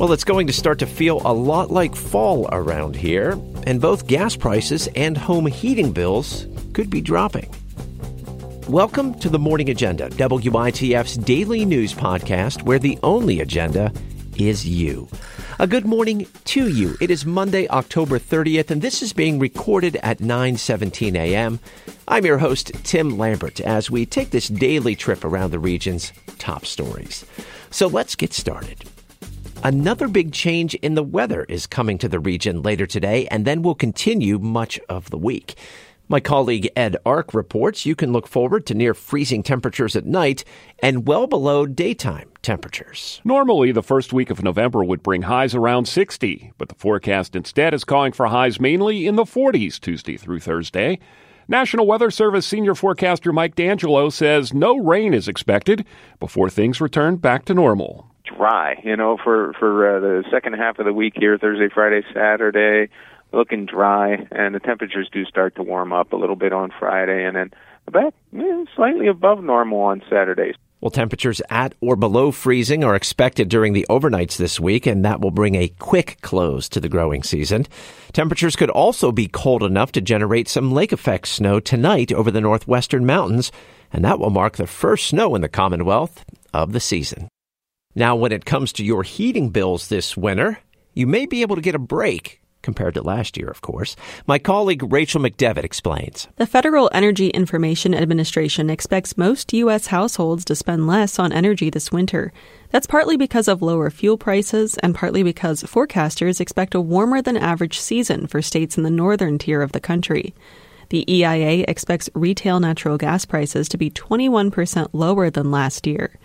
Well, it's going to start to feel a lot like fall around here, and both gas prices and home heating bills could be dropping. Welcome to the Morning Agenda, WITF's daily news podcast, where the only agenda is you. A good morning to you. It is Monday, October 30th, and this is being recorded at 9:17 a.m. I'm your host, Tim Lambert, as we take this daily trip around the region's top stories. So let's get started. Another big change in the weather is coming to the region later today and then will continue much of the week. My colleague Ed Arc reports you can look forward to near freezing temperatures at night and well below daytime temperatures. Normally, the first week of November would bring highs around 60, but the forecast instead is calling for highs mainly in the 40s Tuesday through Thursday. National Weather Service senior forecaster Mike D'Angelo says no rain is expected before things return back to normal dry. You know, for for uh, the second half of the week here, Thursday, Friday, Saturday, looking dry, and the temperatures do start to warm up a little bit on Friday, and then about eh, slightly above normal on Saturdays. Well, temperatures at or below freezing are expected during the overnights this week, and that will bring a quick close to the growing season. Temperatures could also be cold enough to generate some lake effect snow tonight over the northwestern mountains, and that will mark the first snow in the Commonwealth of the season. Now, when it comes to your heating bills this winter, you may be able to get a break compared to last year, of course. My colleague Rachel McDevitt explains. The Federal Energy Information Administration expects most U.S. households to spend less on energy this winter. That's partly because of lower fuel prices and partly because forecasters expect a warmer than average season for states in the northern tier of the country. The EIA expects retail natural gas prices to be 21% lower than last year.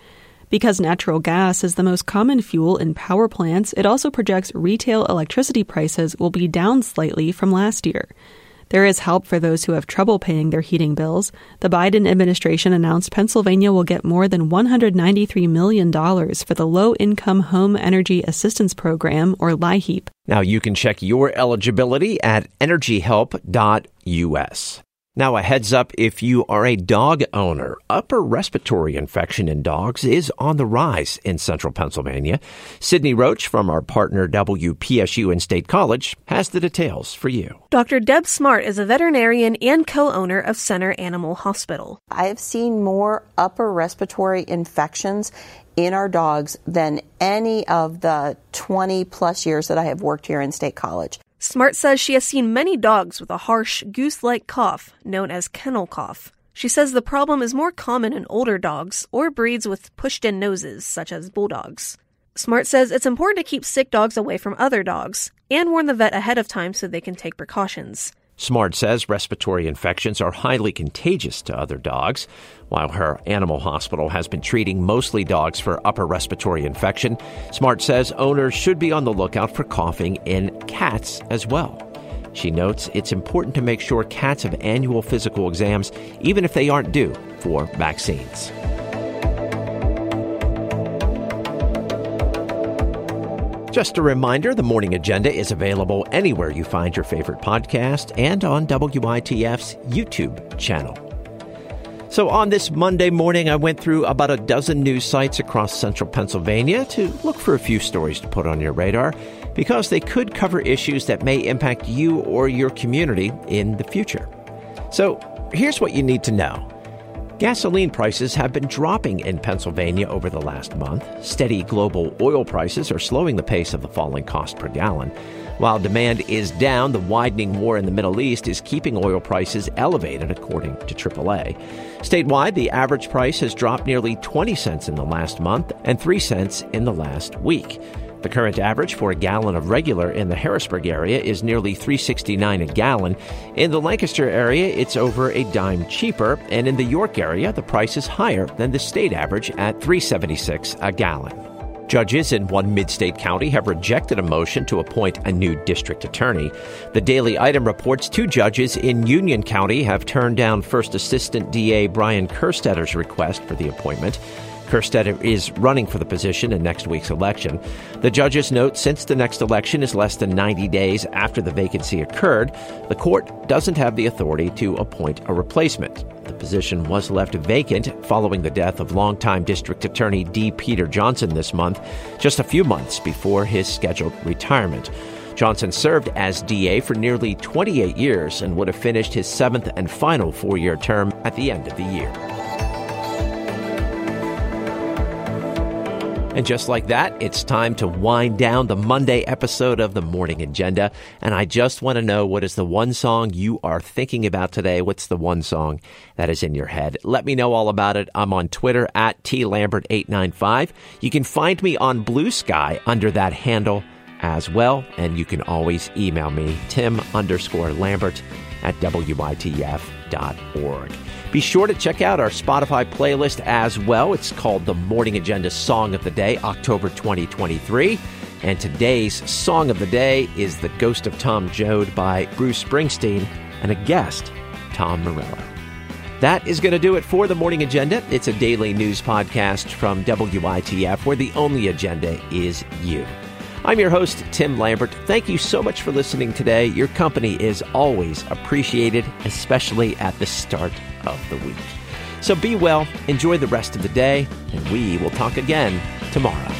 Because natural gas is the most common fuel in power plants, it also projects retail electricity prices will be down slightly from last year. There is help for those who have trouble paying their heating bills. The Biden administration announced Pennsylvania will get more than $193 million for the Low Income Home Energy Assistance Program, or LIHEAP. Now you can check your eligibility at energyhelp.us. Now, a heads up if you are a dog owner. Upper respiratory infection in dogs is on the rise in central Pennsylvania. Sydney Roach from our partner WPSU and State College has the details for you. Dr. Deb Smart is a veterinarian and co owner of Center Animal Hospital. I have seen more upper respiratory infections in our dogs than any of the 20 plus years that I have worked here in State College. Smart says she has seen many dogs with a harsh, goose like cough, known as kennel cough. She says the problem is more common in older dogs or breeds with pushed in noses, such as bulldogs. Smart says it's important to keep sick dogs away from other dogs and warn the vet ahead of time so they can take precautions. Smart says respiratory infections are highly contagious to other dogs. While her animal hospital has been treating mostly dogs for upper respiratory infection, Smart says owners should be on the lookout for coughing in cats as well. She notes it's important to make sure cats have annual physical exams, even if they aren't due for vaccines. Just a reminder the morning agenda is available anywhere you find your favorite podcast and on WITF's YouTube channel. So, on this Monday morning, I went through about a dozen news sites across central Pennsylvania to look for a few stories to put on your radar because they could cover issues that may impact you or your community in the future. So, here's what you need to know. Gasoline prices have been dropping in Pennsylvania over the last month. Steady global oil prices are slowing the pace of the falling cost per gallon. While demand is down, the widening war in the Middle East is keeping oil prices elevated, according to AAA. Statewide, the average price has dropped nearly 20 cents in the last month and 3 cents in the last week. The current average for a gallon of regular in the Harrisburg area is nearly 3.69 a gallon. In the Lancaster area, it's over a dime cheaper, and in the York area, the price is higher than the state average at 3.76 a gallon. Judges in one mid-state county have rejected a motion to appoint a new district attorney. The Daily Item reports two judges in Union County have turned down First Assistant DA Brian Kerstetter's request for the appointment. Kerstetter is running for the position in next week's election. The judges note since the next election is less than 90 days after the vacancy occurred, the court doesn't have the authority to appoint a replacement. The position was left vacant following the death of longtime District Attorney D. Peter Johnson this month, just a few months before his scheduled retirement. Johnson served as DA for nearly 28 years and would have finished his seventh and final four year term at the end of the year. And just like that, it's time to wind down the Monday episode of the Morning Agenda. And I just want to know what is the one song you are thinking about today? What's the one song that is in your head? Let me know all about it. I'm on Twitter at TLambert895. You can find me on Bluesky under that handle as well. And you can always email me, Tim underscore Lambert at WITF.org. Be sure to check out our Spotify playlist as well. It's called the Morning Agenda Song of the Day, October 2023. And today's Song of the Day is The Ghost of Tom Joad by Bruce Springsteen and a guest, Tom Morello. That is going to do it for the Morning Agenda. It's a daily news podcast from WITF where the only agenda is you. I'm your host, Tim Lambert. Thank you so much for listening today. Your company is always appreciated, especially at the start of the week. So be well, enjoy the rest of the day, and we will talk again tomorrow.